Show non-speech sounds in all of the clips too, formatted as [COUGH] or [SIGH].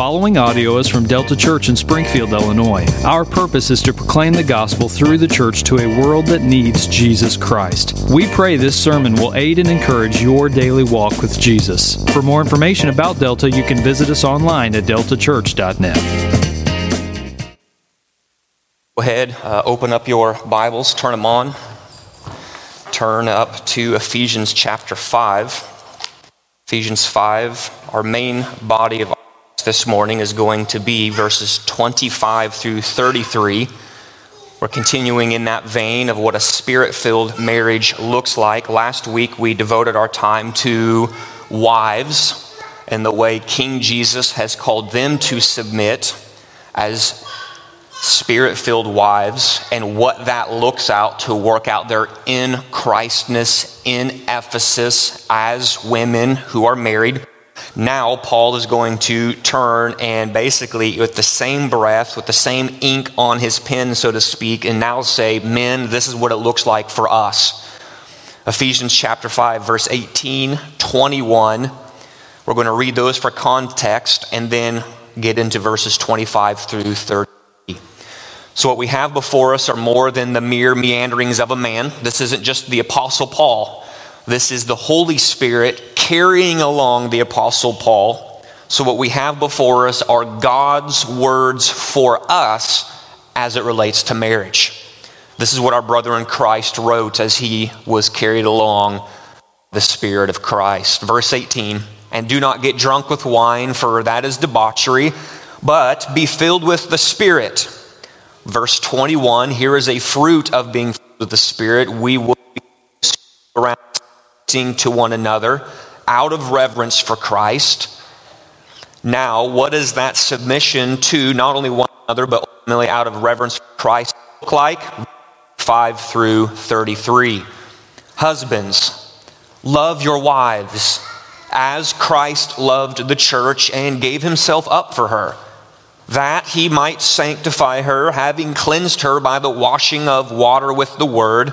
following audio is from Delta Church in Springfield, Illinois. Our purpose is to proclaim the gospel through the church to a world that needs Jesus Christ. We pray this sermon will aid and encourage your daily walk with Jesus. For more information about Delta, you can visit us online at deltachurch.net. Go ahead, uh, open up your Bibles, turn them on. Turn up to Ephesians chapter 5. Ephesians 5, our main body of this morning is going to be verses 25 through 33. We're continuing in that vein of what a spirit filled marriage looks like. Last week we devoted our time to wives and the way King Jesus has called them to submit as spirit filled wives and what that looks out to work out their in Christness in Ephesus as women who are married. Now, Paul is going to turn and basically, with the same breath, with the same ink on his pen, so to speak, and now say, Men, this is what it looks like for us. Ephesians chapter 5, verse 18, 21. We're going to read those for context and then get into verses 25 through 30. So, what we have before us are more than the mere meanderings of a man. This isn't just the Apostle Paul. This is the Holy Spirit carrying along the Apostle Paul. So, what we have before us are God's words for us as it relates to marriage. This is what our brother in Christ wrote as he was carried along the Spirit of Christ. Verse 18 And do not get drunk with wine, for that is debauchery, but be filled with the Spirit. Verse 21 Here is a fruit of being filled with the Spirit. We will be around to one another out of reverence for Christ. Now, what does that submission to not only one another, but ultimately out of reverence for Christ look like? 5 through 33. Husbands, love your wives as Christ loved the church and gave himself up for her, that he might sanctify her, having cleansed her by the washing of water with the word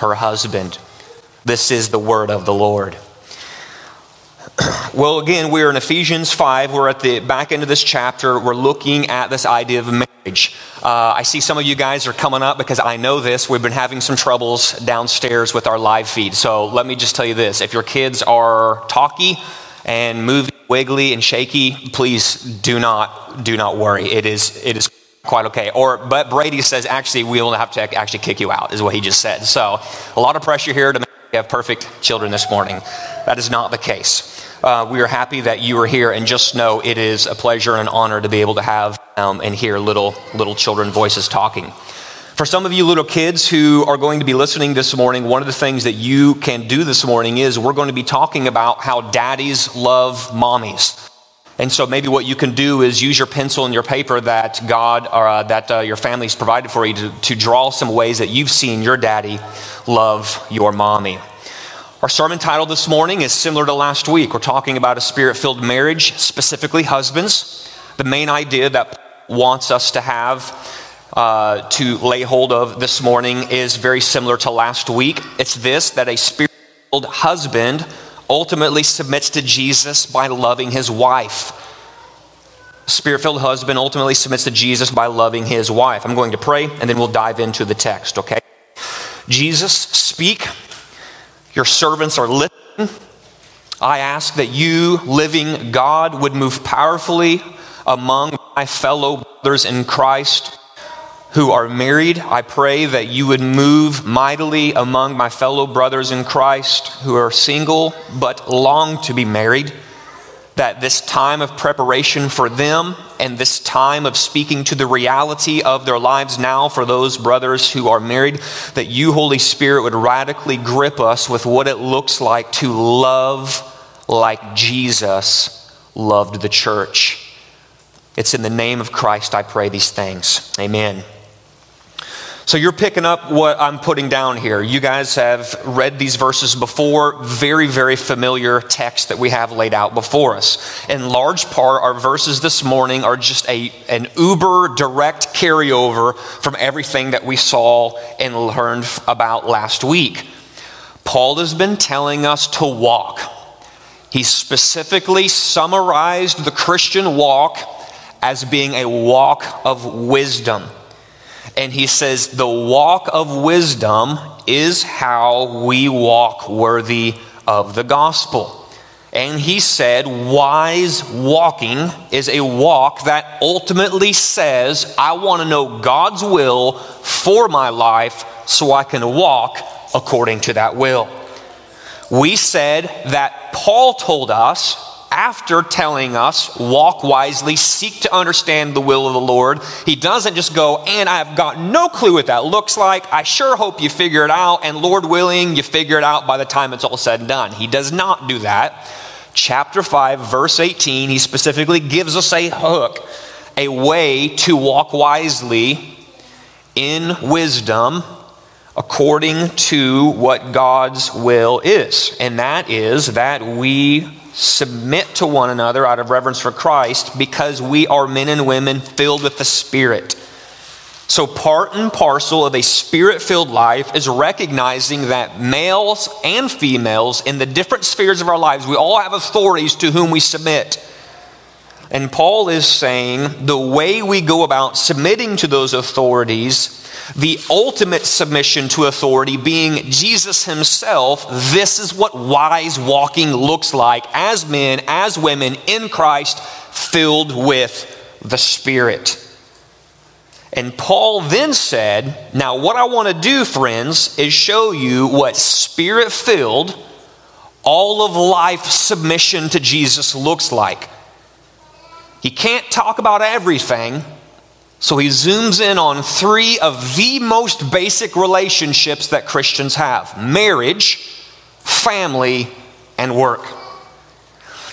her husband. This is the word of the Lord. Well, again, we're in Ephesians 5. We're at the back end of this chapter. We're looking at this idea of marriage. Uh, I see some of you guys are coming up because I know this. We've been having some troubles downstairs with our live feed. So let me just tell you this if your kids are talky and moving, wiggly, and shaky, please do not, do not worry. It is, it is quite okay. Or, but Brady says, actually, we will have to actually kick you out, is what he just said. So, a lot of pressure here to make you have perfect children this morning. That is not the case. Uh, we are happy that you are here, and just know it is a pleasure and an honor to be able to have um, and hear little little children voices talking. For some of you little kids who are going to be listening this morning, one of the things that you can do this morning is we're going to be talking about how daddies love mommies. And so maybe what you can do is use your pencil and your paper that God or uh, that uh, your family's provided for you to, to draw some ways that you've seen your daddy love your mommy. Our sermon title this morning is similar to last week. We're talking about a spirit filled marriage, specifically husbands. The main idea that wants us to have uh, to lay hold of this morning is very similar to last week. It's this that a spirit filled husband ultimately submits to Jesus by loving his wife. Spirit filled husband ultimately submits to Jesus by loving his wife. I'm going to pray and then we'll dive into the text, okay? Jesus, speak. Your servants are listening. I ask that you, living God, would move powerfully among my fellow brothers in Christ who are married. I pray that you would move mightily among my fellow brothers in Christ who are single but long to be married. That this time of preparation for them and this time of speaking to the reality of their lives now for those brothers who are married, that you, Holy Spirit, would radically grip us with what it looks like to love like Jesus loved the church. It's in the name of Christ I pray these things. Amen. So you're picking up what I'm putting down here. You guys have read these verses before, very, very familiar text that we have laid out before us. In large part, our verses this morning are just a, an uber direct carryover from everything that we saw and learned about last week. Paul has been telling us to walk. He specifically summarized the Christian walk as being a walk of wisdom. And he says, the walk of wisdom is how we walk worthy of the gospel. And he said, wise walking is a walk that ultimately says, I want to know God's will for my life so I can walk according to that will. We said that Paul told us after telling us, walk wisely, seek to understand the will of the Lord, he doesn't just go, and I've got no clue what that looks like. I sure hope you figure it out, and Lord willing, you figure it out by the time it's all said and done. He does not do that. Chapter 5, verse 18, he specifically gives us a hook, a way to walk wisely in wisdom according to what God's will is. And that is that we submit to one another out of reverence for Christ because we are men and women filled with the Spirit. So, part and parcel of a spirit filled life is recognizing that males and females in the different spheres of our lives, we all have authorities to whom we submit. And Paul is saying the way we go about submitting to those authorities the ultimate submission to authority being Jesus himself, this is what wise walking looks like as men, as women in Christ, filled with the Spirit. And Paul then said, Now, what I want to do, friends, is show you what spirit filled, all of life submission to Jesus looks like. He can't talk about everything, so he zooms in on three of the most basic relationships that Christians have marriage, family, and work.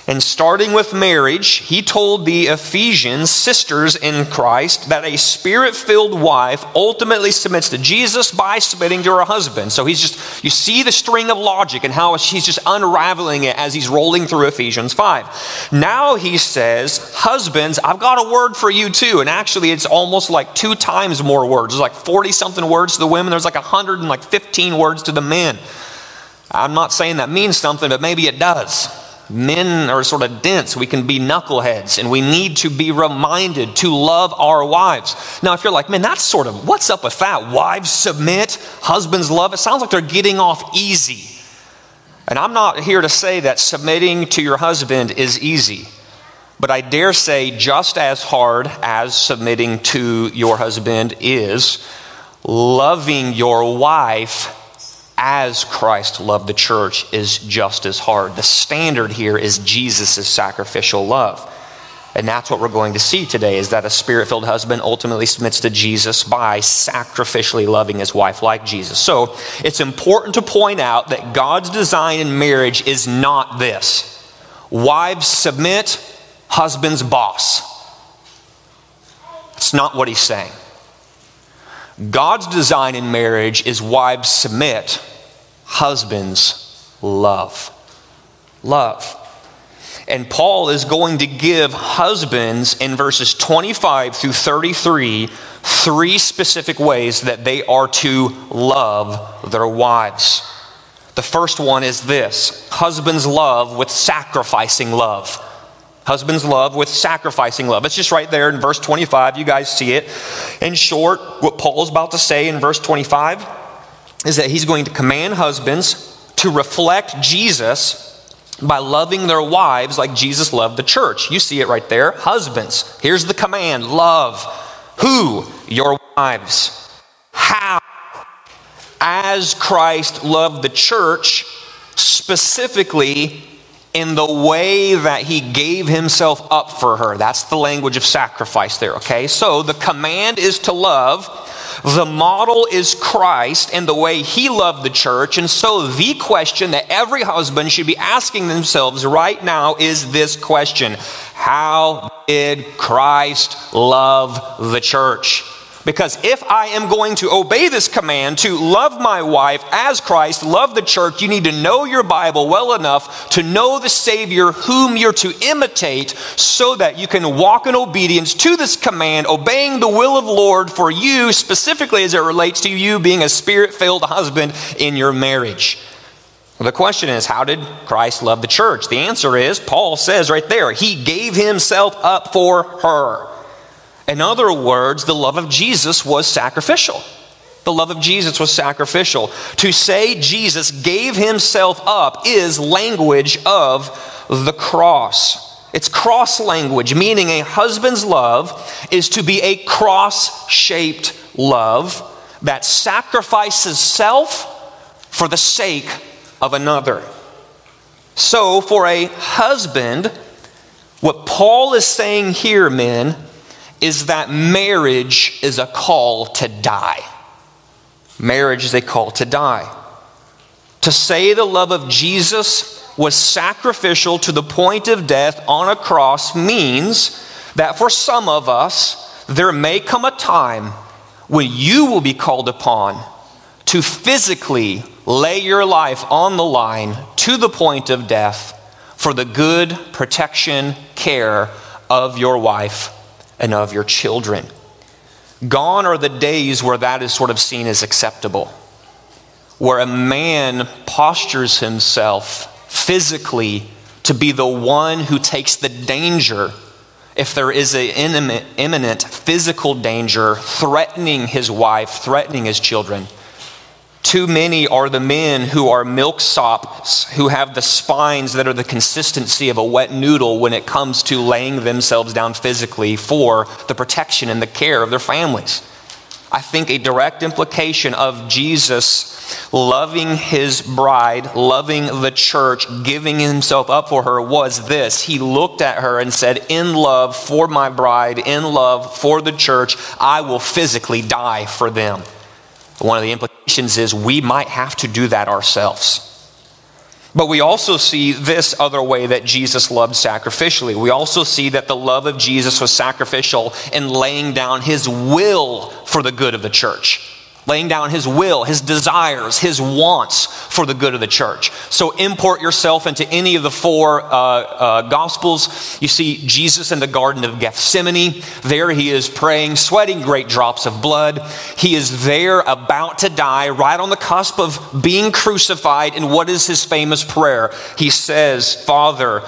And starting with marriage, he told the Ephesians, sisters in Christ, that a spirit filled wife ultimately submits to Jesus by submitting to her husband. So he's just, you see the string of logic and how he's just unraveling it as he's rolling through Ephesians 5. Now he says, Husbands, I've got a word for you too. And actually, it's almost like two times more words. There's like 40 something words to the women, there's like 115 words to the men. I'm not saying that means something, but maybe it does men are sort of dense. We can be knuckleheads, and we need to be reminded to love our wives. Now, if you're like, man, that's sort of what's up with that? Wives submit, husbands love. It sounds like they're getting off easy. And I'm not here to say that submitting to your husband is easy, but I dare say just as hard as submitting to your husband is, loving your wife as Christ loved the church is just as hard. The standard here is Jesus' sacrificial love. And that's what we're going to see today is that a spirit filled husband ultimately submits to Jesus by sacrificially loving his wife like Jesus. So it's important to point out that God's design in marriage is not this wives submit, husbands boss. It's not what he's saying. God's design in marriage is wives submit, husbands love. Love. And Paul is going to give husbands in verses 25 through 33 three specific ways that they are to love their wives. The first one is this husbands love with sacrificing love. Husbands love with sacrificing love. It's just right there in verse 25. You guys see it. In short, what Paul is about to say in verse 25 is that he's going to command husbands to reflect Jesus by loving their wives like Jesus loved the church. You see it right there. Husbands, here's the command love. Who? Your wives. How? As Christ loved the church, specifically in the way that he gave himself up for her. That's the language of sacrifice there, okay? So the command is to love. The model is Christ and the way he loved the church. And so the question that every husband should be asking themselves right now is this question How did Christ love the church? Because if I am going to obey this command to love my wife as Christ loved the church, you need to know your Bible well enough to know the Savior whom you're to imitate so that you can walk in obedience to this command, obeying the will of Lord for you, specifically as it relates to you being a spirit filled husband in your marriage. The question is, how did Christ love the church? The answer is, Paul says right there, he gave himself up for her. In other words, the love of Jesus was sacrificial. The love of Jesus was sacrificial. To say Jesus gave himself up is language of the cross. It's cross language, meaning a husband's love is to be a cross shaped love that sacrifices self for the sake of another. So, for a husband, what Paul is saying here, men, is that marriage is a call to die. Marriage is a call to die. To say the love of Jesus was sacrificial to the point of death on a cross means that for some of us, there may come a time when you will be called upon to physically lay your life on the line to the point of death for the good protection, care of your wife and of your children. Gone are the days where that is sort of seen as acceptable, where a man postures himself physically to be the one who takes the danger if there is an imminent physical danger threatening his wife, threatening his children. Too many are the men who are milksops, who have the spines that are the consistency of a wet noodle when it comes to laying themselves down physically for the protection and the care of their families. I think a direct implication of Jesus loving his bride, loving the church, giving himself up for her was this. He looked at her and said, In love for my bride, in love for the church, I will physically die for them. One of the implications is we might have to do that ourselves. But we also see this other way that Jesus loved sacrificially. We also see that the love of Jesus was sacrificial in laying down his will for the good of the church laying down his will, his desires, his wants for the good of the church. So import yourself into any of the four uh, uh, gospels. You see Jesus in the Garden of Gethsemane. There he is praying, sweating great drops of blood. He is there about to die, right on the cusp of being crucified. And what is his famous prayer? He says, Father,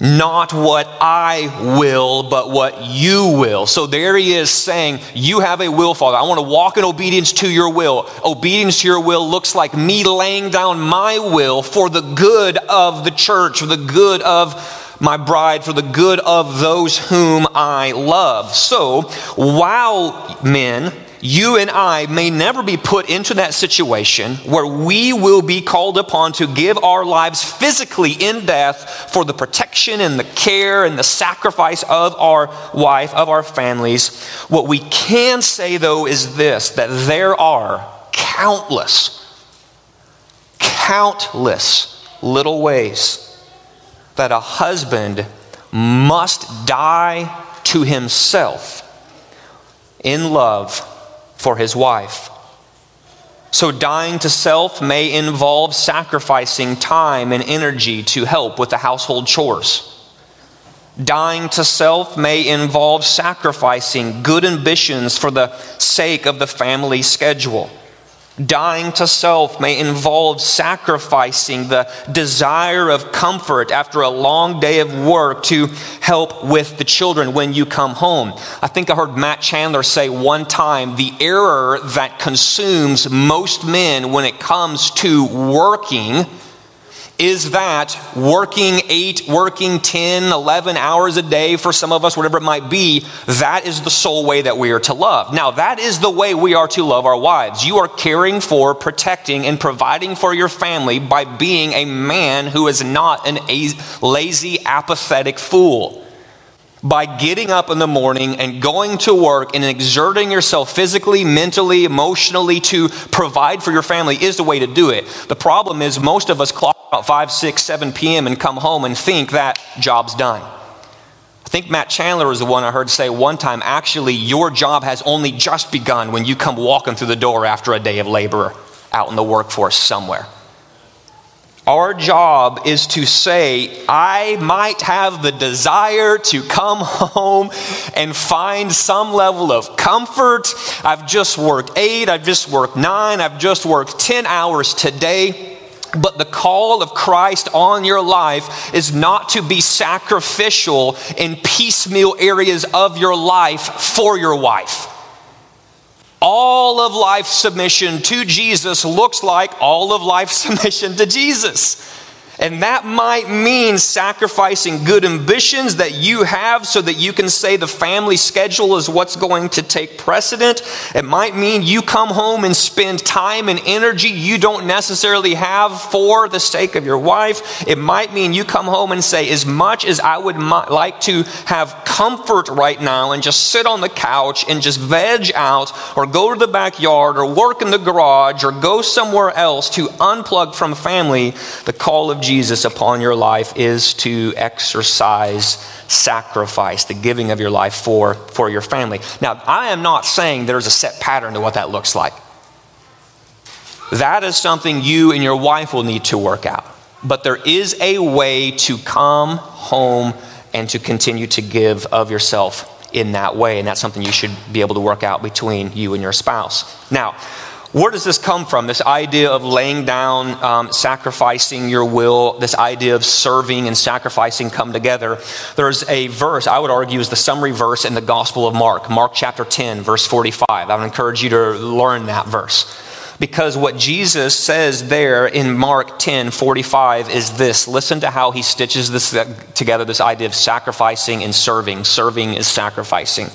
not what I will, but what you will. So there he is saying, You have a will, Father. I want to walk in obedience to your will. Obedience to your will looks like me laying down my will for the good of the church, for the good of my bride, for the good of those whom I love. So while men, you and I may never be put into that situation where we will be called upon to give our lives physically in death for the protection and the care and the sacrifice of our wife, of our families. What we can say, though, is this that there are countless, countless little ways that a husband must die to himself in love for his wife. So, dying to self may involve sacrificing time and energy to help with the household chores. Dying to self may involve sacrificing good ambitions for the sake of the family schedule. Dying to self may involve sacrificing the desire of comfort after a long day of work to help with the children when you come home. I think I heard Matt Chandler say one time the error that consumes most men when it comes to working Is that working eight, working 10, 11 hours a day for some of us, whatever it might be, that is the sole way that we are to love. Now, that is the way we are to love our wives. You are caring for, protecting, and providing for your family by being a man who is not an lazy, apathetic fool by getting up in the morning and going to work and exerting yourself physically, mentally, emotionally to provide for your family is the way to do it. The problem is most of us clock out 5, 6, 7 p.m. and come home and think that job's done. I think Matt Chandler was the one I heard say one time actually, your job has only just begun when you come walking through the door after a day of labor out in the workforce somewhere. Our job is to say, I might have the desire to come [LAUGHS] home and find some level of comfort. I've just worked eight, I've just worked nine, I've just worked 10 hours today. But the call of Christ on your life is not to be sacrificial in piecemeal areas of your life for your wife all of life submission to Jesus looks like all of life [LAUGHS] submission to Jesus. And that might mean sacrificing good ambitions that you have so that you can say the family schedule is what's going to take precedent. It might mean you come home and spend time and energy you don't necessarily have for the sake of your wife. It might mean you come home and say, as much as I would like to have comfort right now and just sit on the couch and just veg out or go to the backyard or work in the garage or go somewhere else to unplug from family, the call of Jesus upon your life is to exercise sacrifice, the giving of your life for, for your family. Now, I am not saying there's a set pattern to what that looks like. That is something you and your wife will need to work out. But there is a way to come home and to continue to give of yourself in that way. And that's something you should be able to work out between you and your spouse. Now, where does this come from? This idea of laying down, um, sacrificing your will, this idea of serving and sacrificing come together. There's a verse, I would argue, is the summary verse in the Gospel of Mark, Mark chapter 10, verse 45. I would encourage you to learn that verse. Because what Jesus says there in Mark 10 45 is this. Listen to how he stitches this together this idea of sacrificing and serving. Serving is sacrificing.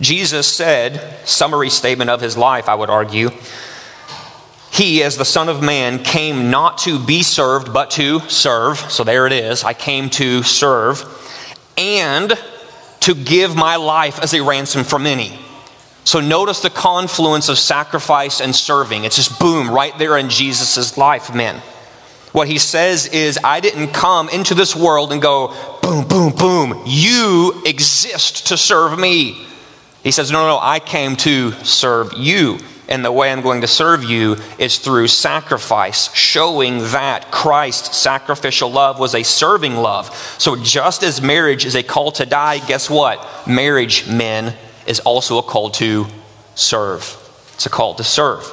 Jesus said, summary statement of his life, I would argue, he, as the Son of Man, came not to be served, but to serve. So there it is. I came to serve and to give my life as a ransom for many. So notice the confluence of sacrifice and serving. It's just boom, right there in Jesus' life, men. What he says is, I didn't come into this world and go, boom, boom, boom. You exist to serve me. He says, No, no, no, I came to serve you. And the way I'm going to serve you is through sacrifice, showing that Christ's sacrificial love was a serving love. So, just as marriage is a call to die, guess what? Marriage, men, is also a call to serve. It's a call to serve.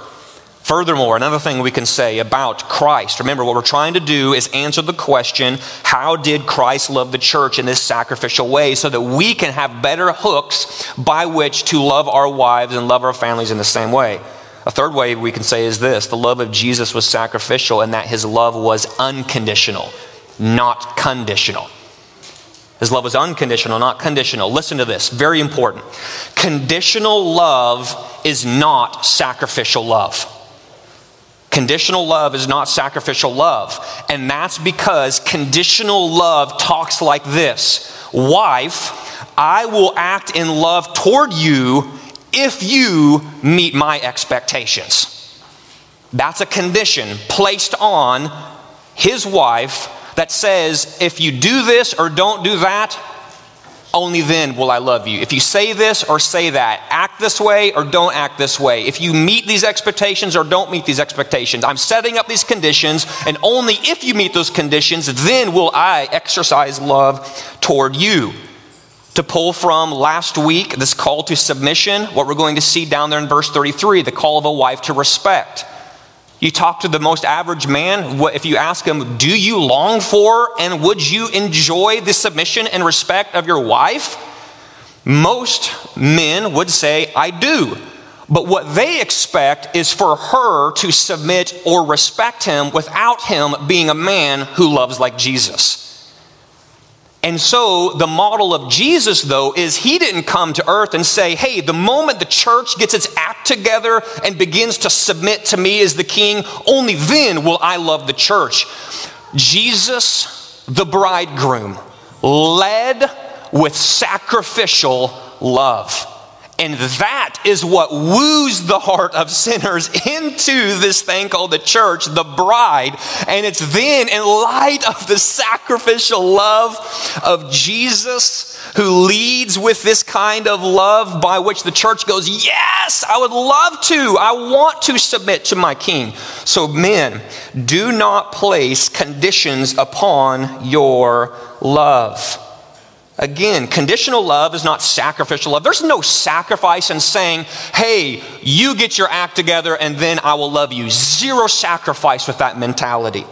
Furthermore, another thing we can say about Christ, remember what we're trying to do is answer the question how did Christ love the church in this sacrificial way so that we can have better hooks by which to love our wives and love our families in the same way? A third way we can say is this the love of Jesus was sacrificial and that his love was unconditional, not conditional. His love was unconditional, not conditional. Listen to this, very important. Conditional love is not sacrificial love. Conditional love is not sacrificial love. And that's because conditional love talks like this Wife, I will act in love toward you if you meet my expectations. That's a condition placed on his wife that says, if you do this or don't do that, only then will I love you. If you say this or say that, act this way or don't act this way, if you meet these expectations or don't meet these expectations, I'm setting up these conditions, and only if you meet those conditions, then will I exercise love toward you. To pull from last week, this call to submission, what we're going to see down there in verse 33, the call of a wife to respect. You talk to the most average man, if you ask him, Do you long for and would you enjoy the submission and respect of your wife? Most men would say, I do. But what they expect is for her to submit or respect him without him being a man who loves like Jesus. And so, the model of Jesus, though, is he didn't come to earth and say, hey, the moment the church gets its act together and begins to submit to me as the king, only then will I love the church. Jesus, the bridegroom, led with sacrificial love. And that is what woos the heart of sinners into this thing called the church, the bride. And it's then in light of the sacrificial love of Jesus who leads with this kind of love by which the church goes, Yes, I would love to. I want to submit to my king. So, men, do not place conditions upon your love. Again, conditional love is not sacrificial love. There's no sacrifice in saying, hey, you get your act together and then I will love you. Zero sacrifice with that mentality.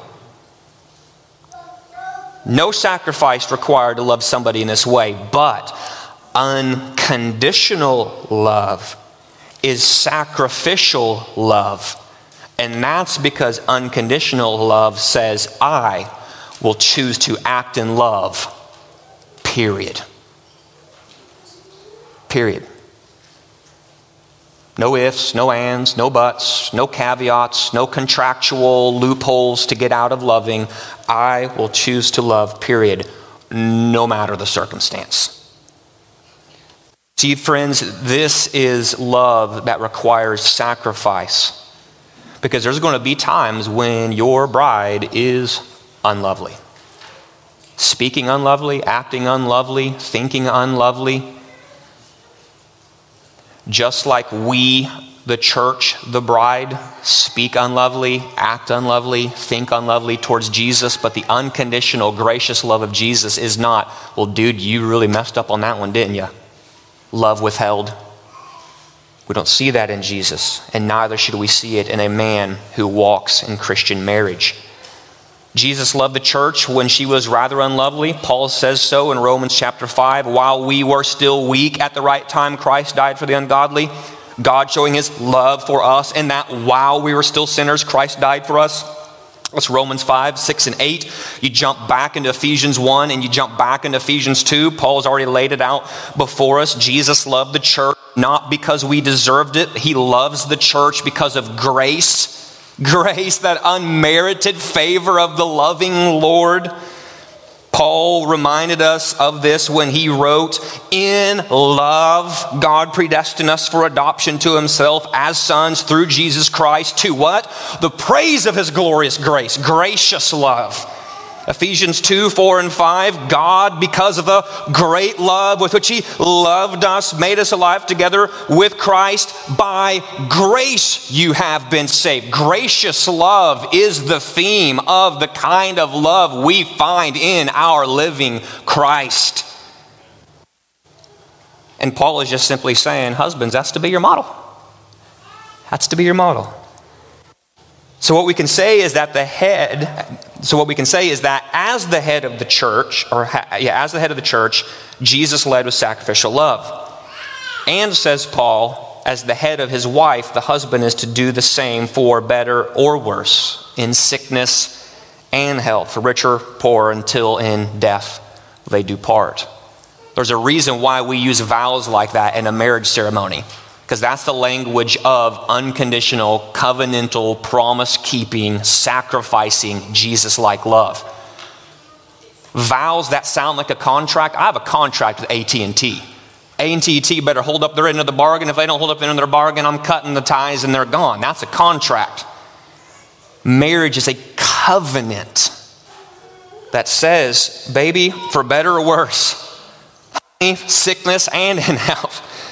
No sacrifice required to love somebody in this way, but unconditional love is sacrificial love. And that's because unconditional love says, I will choose to act in love Period. Period. No ifs, no ands, no buts, no caveats, no contractual loopholes to get out of loving. I will choose to love, period, no matter the circumstance. See, friends, this is love that requires sacrifice. Because there's going to be times when your bride is unlovely speaking unlovely, acting unlovely, thinking unlovely. Just like we, the church, the bride, speak unlovely, act unlovely, think unlovely towards Jesus, but the unconditional, gracious love of Jesus is not, well, dude, you really messed up on that one, didn't you? Love withheld. We don't see that in Jesus, and neither should we see it in a man who walks in Christian marriage. Jesus loved the church when she was rather unlovely. Paul says so in Romans chapter 5. While we were still weak at the right time, Christ died for the ungodly. God showing his love for us, and that while we were still sinners, Christ died for us. That's Romans 5, 6, and 8. You jump back into Ephesians 1 and you jump back into Ephesians 2. Paul's already laid it out before us. Jesus loved the church not because we deserved it, he loves the church because of grace grace, that unmerited favor of the loving Lord. Paul reminded us of this when he wrote, In love, God predestined us for adoption to himself as sons through Jesus Christ to what? The praise of his glorious grace, gracious love Ephesians 2 4 and 5. God, because of the great love with which He loved us, made us alive together with Christ. By grace you have been saved. Gracious love is the theme of the kind of love we find in our living Christ. And Paul is just simply saying, Husbands, that's to be your model. That's to be your model. So, what we can say is that the head, so what we can say is that as the head of the church, or yeah, as the head of the church, Jesus led with sacrificial love. And says Paul, as the head of his wife, the husband is to do the same for better or worse, in sickness and health, for richer, or poor, until in death they do part. There's a reason why we use vows like that in a marriage ceremony because that's the language of unconditional, covenantal, promise keeping, sacrificing, Jesus like love. Vows that sound like a contract. I have a contract with AT&T. AT&T better hold up their end of the bargain. If they don't hold up their end of their bargain, I'm cutting the ties and they're gone. That's a contract. Marriage is a covenant that says, baby, for better or worse, sickness and in health [LAUGHS]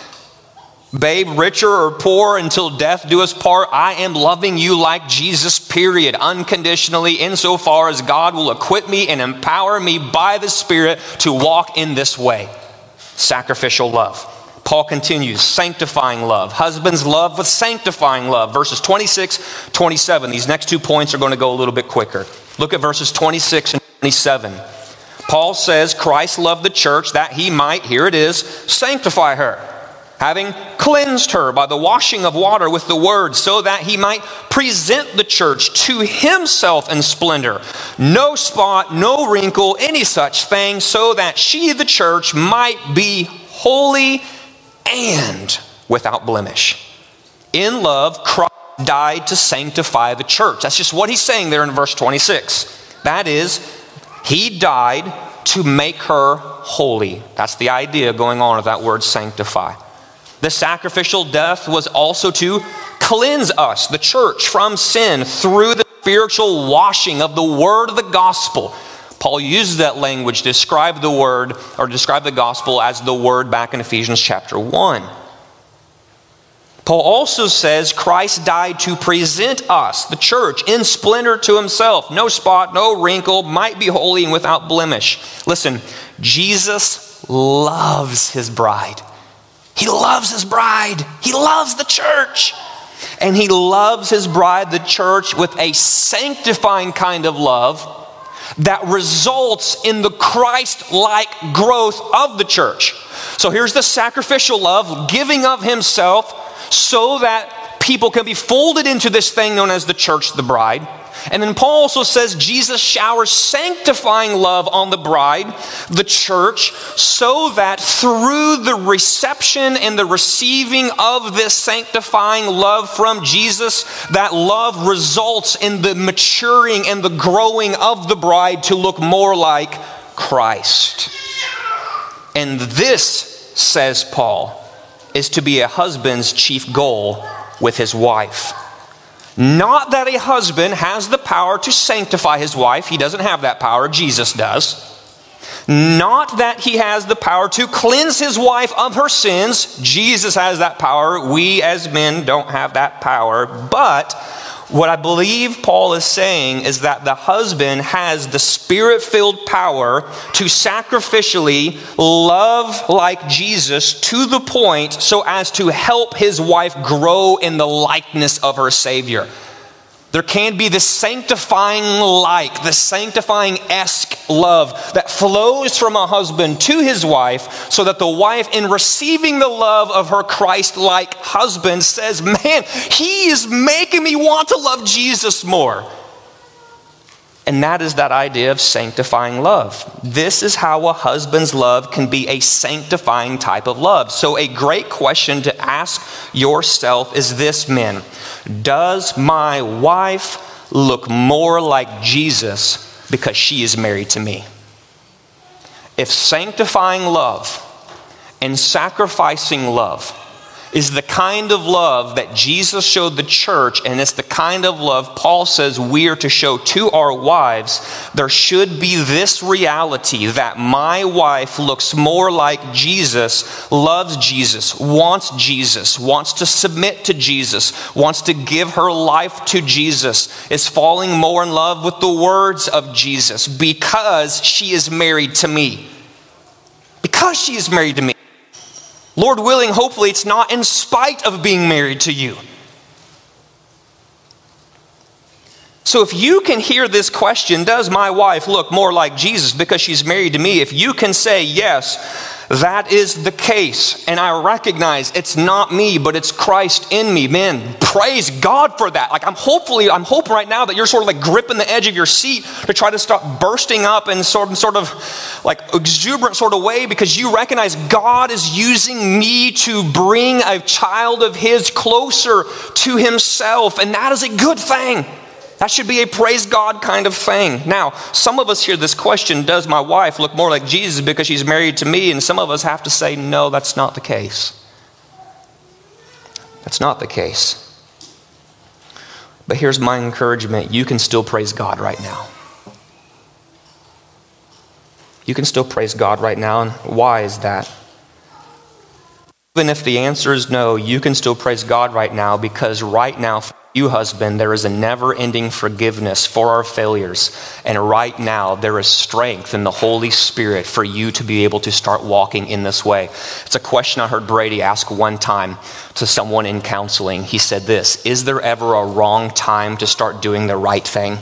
Babe, richer or poor until death do us part, I am loving you like Jesus, period, unconditionally, insofar as God will equip me and empower me by the Spirit to walk in this way. Sacrificial love. Paul continues, sanctifying love. Husbands love with sanctifying love. Verses 26, 27. These next two points are going to go a little bit quicker. Look at verses 26 and 27. Paul says Christ loved the church that he might, here it is, sanctify her having cleansed her by the washing of water with the word, so that he might present the church to himself in splendor, no spot, no wrinkle, any such thing, so that she, the church, might be holy and without blemish. In love, Christ died to sanctify the church. That's just what he's saying there in verse 26. That is, he died to make her holy. That's the idea going on with that word sanctify. The sacrificial death was also to cleanse us, the church, from sin through the spiritual washing of the word of the gospel. Paul uses that language to describe the word or describe the gospel as the word back in Ephesians chapter 1. Paul also says Christ died to present us, the church, in splendor to himself. No spot, no wrinkle, might be holy and without blemish. Listen, Jesus loves his bride. He loves his bride. He loves the church. And he loves his bride, the church, with a sanctifying kind of love that results in the Christ like growth of the church. So here's the sacrificial love, giving of himself so that people can be folded into this thing known as the church, the bride. And then Paul also says Jesus showers sanctifying love on the bride, the church, so that through the reception and the receiving of this sanctifying love from Jesus, that love results in the maturing and the growing of the bride to look more like Christ. And this, says Paul, is to be a husband's chief goal with his wife. Not that a husband has the power to sanctify his wife, he doesn't have that power, Jesus does. Not that he has the power to cleanse his wife of her sins, Jesus has that power. We as men don't have that power. But what I believe Paul is saying is that the husband has the spirit filled power to sacrificially love like Jesus to the point so as to help his wife grow in the likeness of her Savior. There can be this sanctifying like, the sanctifying esque love that flows from a husband to his wife, so that the wife, in receiving the love of her Christ like husband, says, Man, he is making me want to love Jesus more. And that is that idea of sanctifying love. This is how a husband's love can be a sanctifying type of love. So, a great question to ask yourself is this, men Does my wife look more like Jesus because she is married to me? If sanctifying love and sacrificing love is the kind of love that Jesus showed the church, and it's the kind of love Paul says we are to show to our wives. There should be this reality that my wife looks more like Jesus, loves Jesus, wants Jesus, wants to submit to Jesus, wants to give her life to Jesus, is falling more in love with the words of Jesus because she is married to me. Because she is married to me. Lord willing, hopefully, it's not in spite of being married to you. So, if you can hear this question, does my wife look more like Jesus because she's married to me? If you can say yes, that is the case. And I recognize it's not me, but it's Christ in me. Man, praise God for that. Like I'm hopefully, I'm hoping right now that you're sort of like gripping the edge of your seat to try to stop bursting up in sort of, sort of like exuberant sort of way because you recognize God is using me to bring a child of His closer to Himself. And that is a good thing. That should be a praise God kind of thing. Now, some of us hear this question Does my wife look more like Jesus because she's married to me? And some of us have to say, No, that's not the case. That's not the case. But here's my encouragement you can still praise God right now. You can still praise God right now. And why is that? Even if the answer is no, you can still praise God right now because right now, you, husband, there is a never ending forgiveness for our failures. And right now, there is strength in the Holy Spirit for you to be able to start walking in this way. It's a question I heard Brady ask one time to someone in counseling. He said this Is there ever a wrong time to start doing the right thing?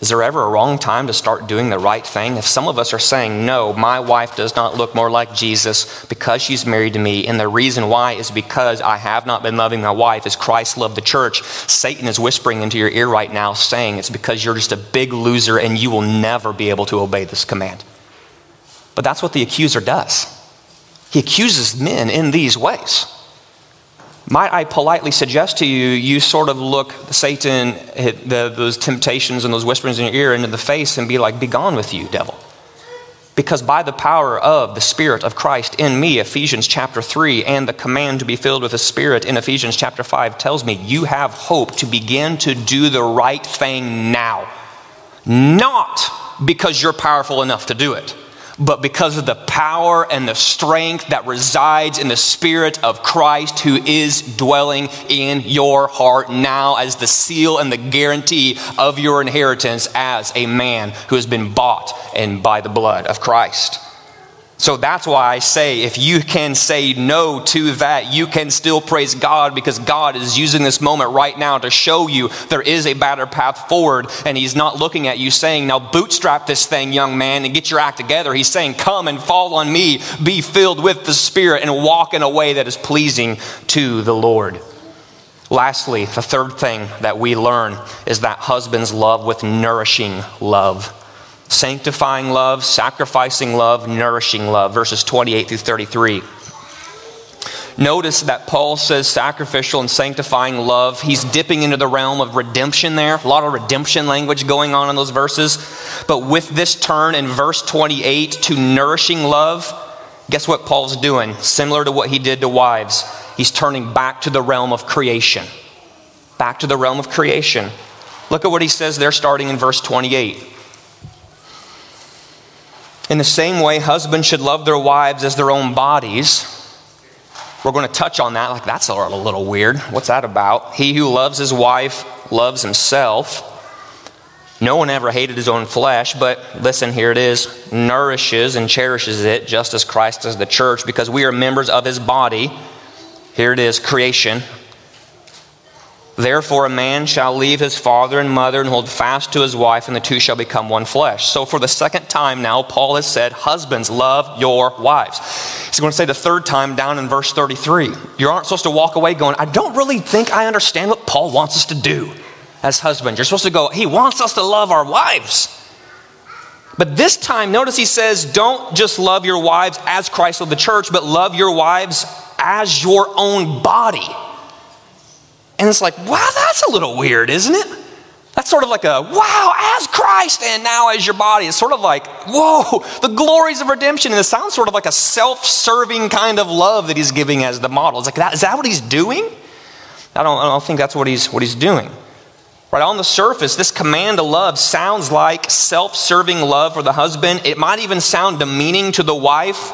Is there ever a wrong time to start doing the right thing? If some of us are saying, no, my wife does not look more like Jesus because she's married to me, and the reason why is because I have not been loving my wife as Christ loved the church, Satan is whispering into your ear right now saying it's because you're just a big loser and you will never be able to obey this command. But that's what the accuser does. He accuses men in these ways. Might I politely suggest to you, you sort of look Satan, the, those temptations and those whisperings in your ear into the face and be like, Be gone with you, devil. Because by the power of the Spirit of Christ in me, Ephesians chapter 3, and the command to be filled with the Spirit in Ephesians chapter 5 tells me you have hope to begin to do the right thing now. Not because you're powerful enough to do it but because of the power and the strength that resides in the Spirit of Christ who is dwelling in your heart now as the seal and the guarantee of your inheritance as a man who has been bought and by the blood of Christ. So that's why I say if you can say no to that, you can still praise God because God is using this moment right now to show you there is a better path forward. And He's not looking at you saying, Now bootstrap this thing, young man, and get your act together. He's saying, Come and fall on me, be filled with the Spirit, and walk in a way that is pleasing to the Lord. Lastly, the third thing that we learn is that husbands love with nourishing love sanctifying love, sacrificing love, nourishing love, verses 28 through 33. Notice that Paul says sacrificial and sanctifying love. He's dipping into the realm of redemption there. A lot of redemption language going on in those verses. But with this turn in verse 28 to nourishing love, guess what Paul's doing? Similar to what he did to wives. He's turning back to the realm of creation. Back to the realm of creation. Look at what he says there starting in verse 28. In the same way, husbands should love their wives as their own bodies. We're going to touch on that. Like, that's a little weird. What's that about? He who loves his wife loves himself. No one ever hated his own flesh, but listen, here it is nourishes and cherishes it just as Christ does the church because we are members of his body. Here it is creation, Therefore, a man shall leave his father and mother and hold fast to his wife, and the two shall become one flesh. So, for the second time now, Paul has said, Husbands, love your wives. He's going to say the third time down in verse 33. You aren't supposed to walk away going, I don't really think I understand what Paul wants us to do as husbands. You're supposed to go, He wants us to love our wives. But this time, notice he says, Don't just love your wives as Christ of the church, but love your wives as your own body. And it's like, wow, that's a little weird, isn't it? That's sort of like a, wow, as Christ and now as your body. It's sort of like, whoa, the glories of redemption. And it sounds sort of like a self serving kind of love that he's giving as the model. It's like, that, is that what he's doing? I don't, I don't think that's what he's, what he's doing. Right on the surface, this command to love sounds like self serving love for the husband. It might even sound demeaning to the wife.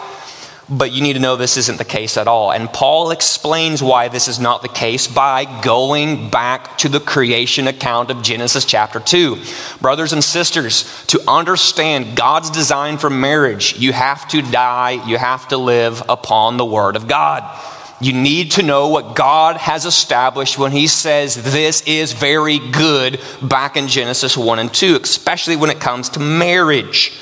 But you need to know this isn't the case at all. And Paul explains why this is not the case by going back to the creation account of Genesis chapter 2. Brothers and sisters, to understand God's design for marriage, you have to die, you have to live upon the Word of God. You need to know what God has established when He says this is very good back in Genesis 1 and 2, especially when it comes to marriage.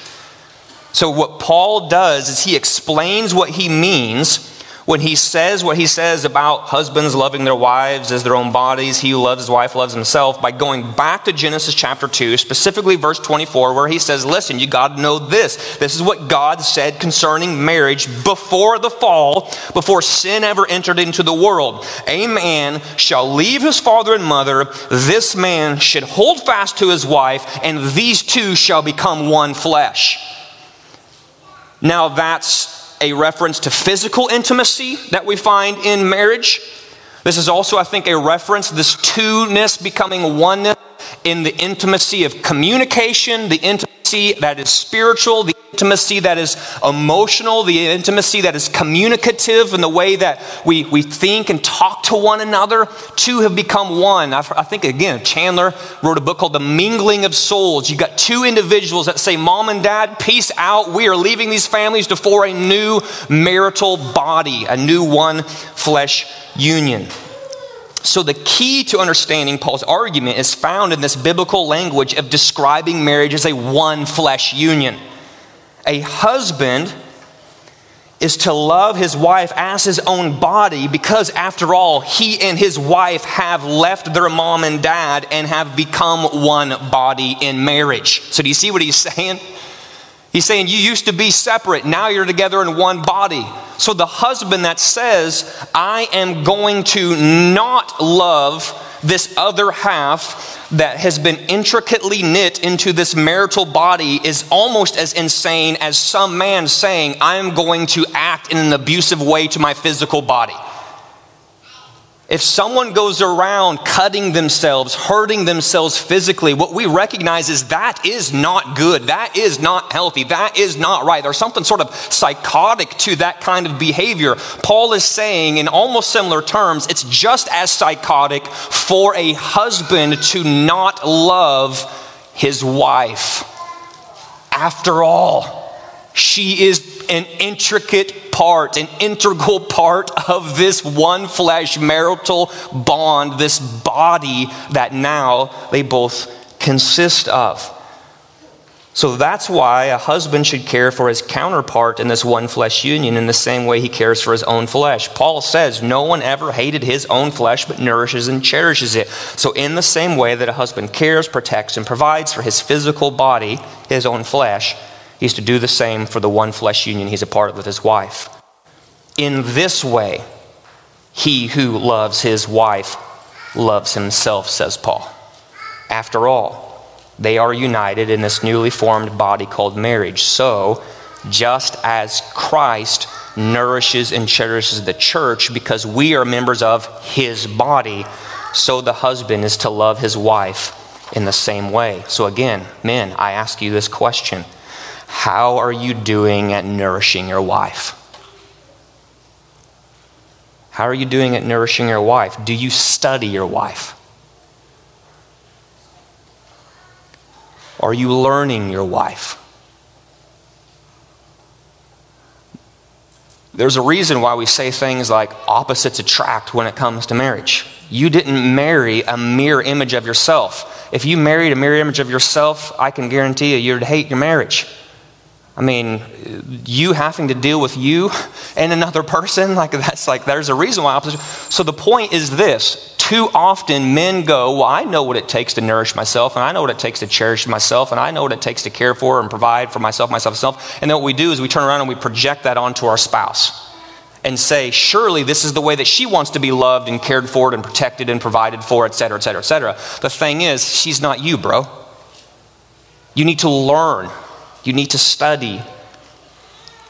So, what Paul does is he explains what he means when he says what he says about husbands loving their wives as their own bodies. He who loves his wife loves himself by going back to Genesis chapter 2, specifically verse 24, where he says, Listen, you got to know this. This is what God said concerning marriage before the fall, before sin ever entered into the world. A man shall leave his father and mother. This man should hold fast to his wife, and these two shall become one flesh. Now, that's a reference to physical intimacy that we find in marriage. This is also, I think, a reference, this two-ness becoming oneness in the intimacy of communication, the intimacy that is spiritual, the intimacy that is emotional, the intimacy that is communicative in the way that we, we think and talk to one another. Two have become one. I've, i think, again, Chandler wrote a book called The Mingling of Souls. You've got two individuals that say, Mom and Dad, peace out. We are leaving these families to form a new marital body, a new one flesh union. So, the key to understanding Paul's argument is found in this biblical language of describing marriage as a one flesh union. A husband is to love his wife as his own body because, after all, he and his wife have left their mom and dad and have become one body in marriage. So, do you see what he's saying? He's saying you used to be separate, now you're together in one body. So the husband that says, I am going to not love this other half that has been intricately knit into this marital body is almost as insane as some man saying, I'm going to act in an abusive way to my physical body. If someone goes around cutting themselves, hurting themselves physically, what we recognize is that is not good. That is not healthy. That is not right. There's something sort of psychotic to that kind of behavior. Paul is saying, in almost similar terms, it's just as psychotic for a husband to not love his wife. After all, she is an intricate part, an integral part of this one flesh marital bond, this body that now they both consist of. So that's why a husband should care for his counterpart in this one flesh union in the same way he cares for his own flesh. Paul says, No one ever hated his own flesh, but nourishes and cherishes it. So, in the same way that a husband cares, protects, and provides for his physical body, his own flesh, He's to do the same for the one flesh union he's a part of with his wife. In this way, he who loves his wife loves himself, says Paul. After all, they are united in this newly formed body called marriage. So, just as Christ nourishes and cherishes the church because we are members of his body, so the husband is to love his wife in the same way. So, again, men, I ask you this question how are you doing at nourishing your wife? How are you doing at nourishing your wife? Do you study your wife? Are you learning your wife? There's a reason why we say things like opposites attract when it comes to marriage. You didn't marry a mirror image of yourself. If you married a mirror image of yourself, I can guarantee you, you'd hate your marriage. I mean, you having to deal with you and another person, [LAUGHS] like that's like, there's a reason why opposition. So the point is this too often men go, Well, I know what it takes to nourish myself, and I know what it takes to cherish myself, and I know what it takes to care for and provide for myself, myself, myself. And then what we do is we turn around and we project that onto our spouse and say, Surely this is the way that she wants to be loved and cared for and protected and provided for, et cetera, et cetera, et cetera. The thing is, she's not you, bro. You need to learn you need to study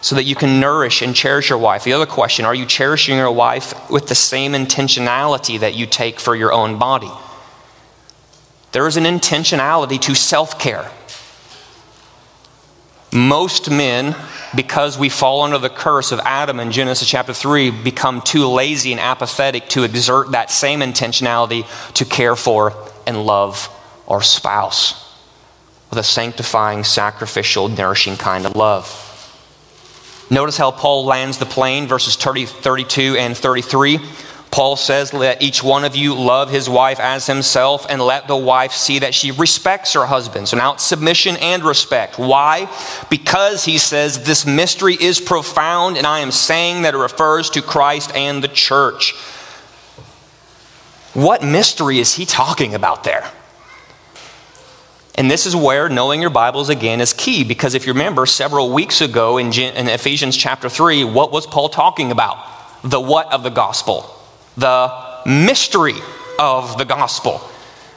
so that you can nourish and cherish your wife. The other question are you cherishing your wife with the same intentionality that you take for your own body? There is an intentionality to self care. Most men, because we fall under the curse of Adam in Genesis chapter 3, become too lazy and apathetic to exert that same intentionality to care for and love our spouse with a sanctifying, sacrificial, nourishing kind of love. Notice how Paul lands the plane, verses 30, 32 and 33. Paul says, Let each one of you love his wife as himself, and let the wife see that she respects her husband. So now it's submission and respect. Why? Because he says, This mystery is profound, and I am saying that it refers to Christ and the church. What mystery is he talking about there? And this is where knowing your Bibles again is key because if you remember several weeks ago in, in, Ephesians chapter 3, what was Paul talking about? The what of the gospel? The mystery of the gospel.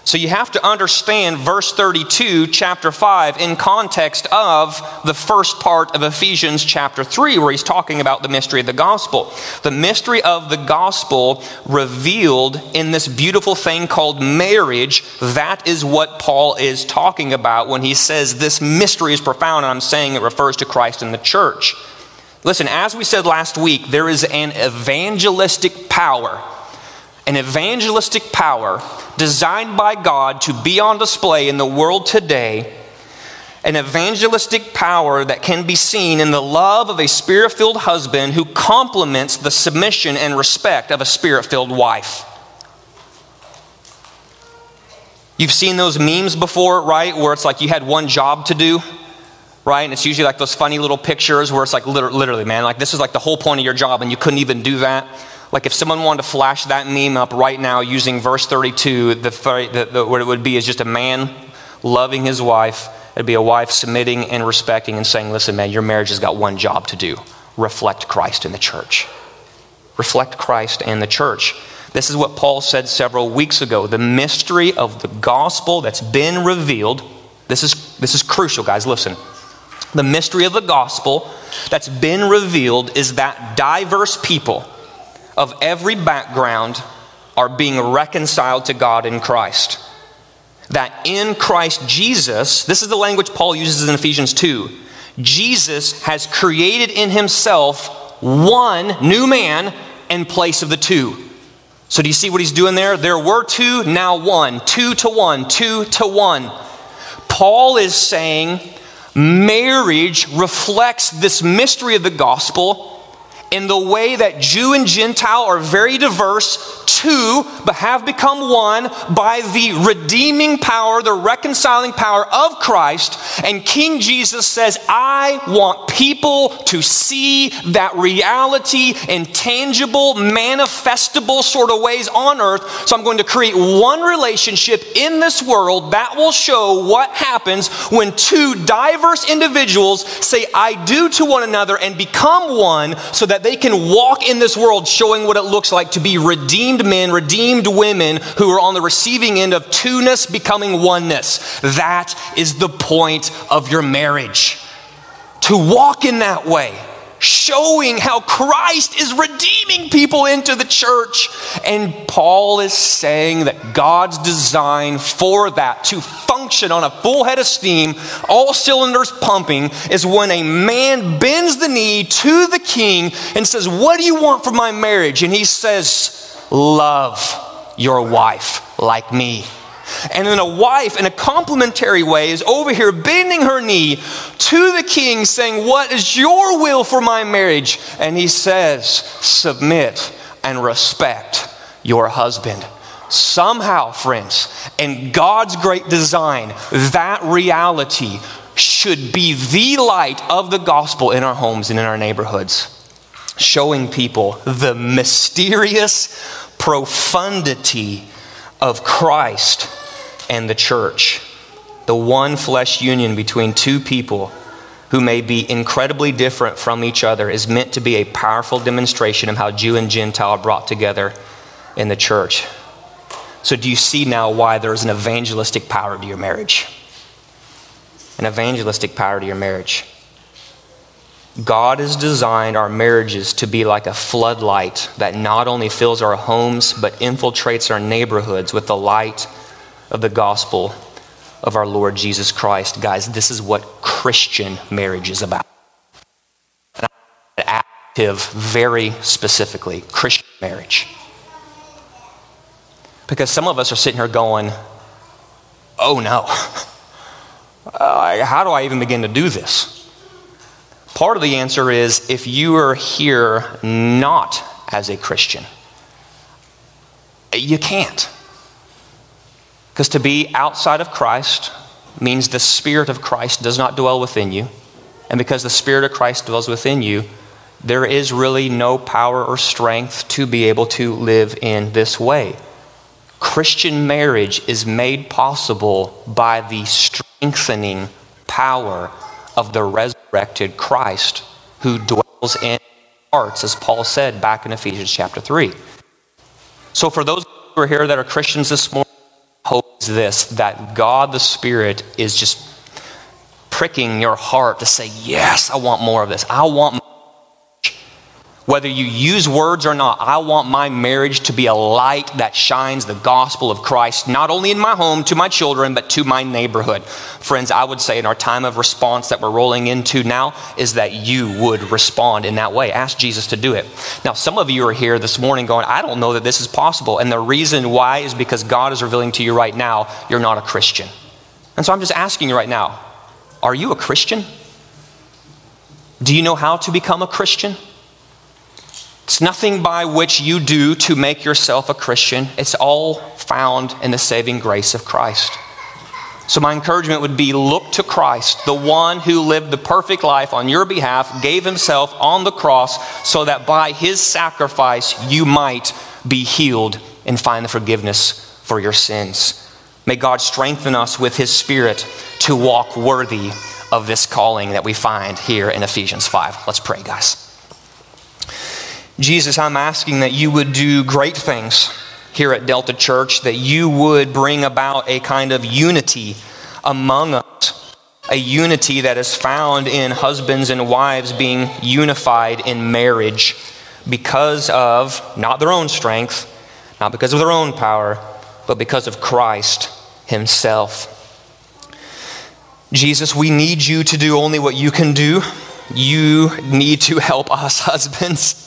So you have to understand verse 32, chapter 5, in context of the first part of Ephesians chapter 3, where he's talking about the mystery of the gospel. The mystery of the gospel revealed in this beautiful thing called marriage, that is what Paul is talking about when he says this mystery is profound, and I'm saying it refers to Christ and the church. Listen, as we said last week, there is an evangelistic power an evangelistic power designed by God to be on display in the world today, an evangelistic power that can be seen in the love of a spirit filled husband who complements the submission and respect of a spirit filled wife. You've seen those memes before, right? Where it's like you had one job to do, right? And it's usually like those funny little pictures where it's like literally, man, like this is like the whole point of your job and you couldn't even do that. Like if someone wanted to flash that meme up right now using verse 32, the, the, the, what it would be is just a man loving his wife. It'd be a wife submitting and respecting and saying, listen, man, your marriage has got one job to do reflect Christ in the church. Reflect Christ and the church. This is what Paul said several weeks ago. The mystery of the gospel that's been revealed. This is, this is crucial, guys. Listen. The mystery of the gospel that's been revealed is that diverse people of every background are being reconciled to God in Christ. That in Christ Jesus, this is the language Paul uses in Ephesians 2, Jesus has created in himself one new man in place of the two. So, do you see what he's doing there? There were two, now one. Two to one, two to one. Paul is saying marriage reflects this mystery of the gospel in the way that Jew and Gentile are very diverse, two, but have become one by the redeeming power, the reconciling power of Christ. And King Jesus says, I want people to see that reality in tangible, manifestable sort of ways on earth. So I'm going to create one relationship in this world that will show what happens when two diverse individuals say, I do to one another and become one so that they can walk in this world showing what it looks like to be redeemed men, redeemed women who are on the receiving end of two-ness becoming oneness. That is the point of your marriage. To walk in that way showing how Christ is redeeming people into the church. And Paul is saying that God's design for that to function on a full head of steam, all cylinders pumping, is when a man bends the knee to the king and says, What do you want for my marriage? And he says, Love your wife like me. And then a wife, in a complementary way, is over here bending her knee to the king, saying, What is your will for my marriage? And he says, Submit and respect your husband. Somehow, friends, in God's great design, that reality should be the light of the gospel in our homes and in our neighborhoods, showing people the mysterious profundity of Christ and the church, the one flesh union between two people who may be incredibly different from each other, is meant to be a powerful demonstration of how Jew and Gentile are brought together in the church. So, do you see now why there's an evangelistic power to your marriage? An evangelistic power to your marriage. God has designed our marriages to be like a floodlight that not only fills our homes, but infiltrates our neighborhoods with the light of the gospel of our Lord Jesus Christ. Guys, this is what Christian marriage is about. Active, very specifically, Christian marriage. Because some of us are sitting here going, oh no, how do I even begin to do this? Part of the answer is if you are here not as a Christian, you can't. Because to be outside of Christ means the Spirit of Christ does not dwell within you. And because the Spirit of Christ dwells within you, there is really no power or strength to be able to live in this way. Christian marriage is made possible by the strengthening power of the resurrected Christ who dwells in hearts, as Paul said back in Ephesians chapter 3. So, for those who are here that are Christians this morning, hope is this that God the Spirit is just pricking your heart to say, Yes, I want more of this. I want whether you use words or not, I want my marriage to be a light that shines the gospel of Christ, not only in my home, to my children, but to my neighborhood. Friends, I would say in our time of response that we're rolling into now is that you would respond in that way. Ask Jesus to do it. Now, some of you are here this morning going, I don't know that this is possible. And the reason why is because God is revealing to you right now, you're not a Christian. And so I'm just asking you right now, are you a Christian? Do you know how to become a Christian? It's nothing by which you do to make yourself a Christian. It's all found in the saving grace of Christ. So, my encouragement would be look to Christ, the one who lived the perfect life on your behalf, gave himself on the cross so that by his sacrifice you might be healed and find the forgiveness for your sins. May God strengthen us with his spirit to walk worthy of this calling that we find here in Ephesians 5. Let's pray, guys. Jesus, I'm asking that you would do great things here at Delta Church, that you would bring about a kind of unity among us, a unity that is found in husbands and wives being unified in marriage because of not their own strength, not because of their own power, but because of Christ Himself. Jesus, we need you to do only what you can do. You need to help us, [LAUGHS] husbands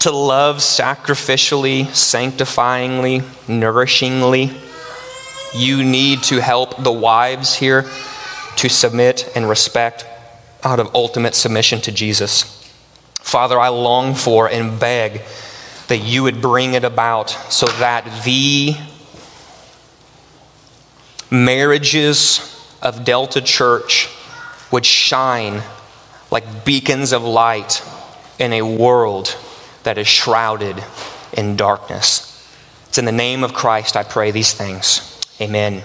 to love sacrificially, sanctifyingly, nourishingly. You need to help the wives here to submit and respect out of ultimate submission to Jesus. Father, I long for and beg that you would bring it about so that the marriages of Delta Church would shine like beacons of light in a world that is shrouded in darkness. It's in the name of Christ I pray these things. Amen.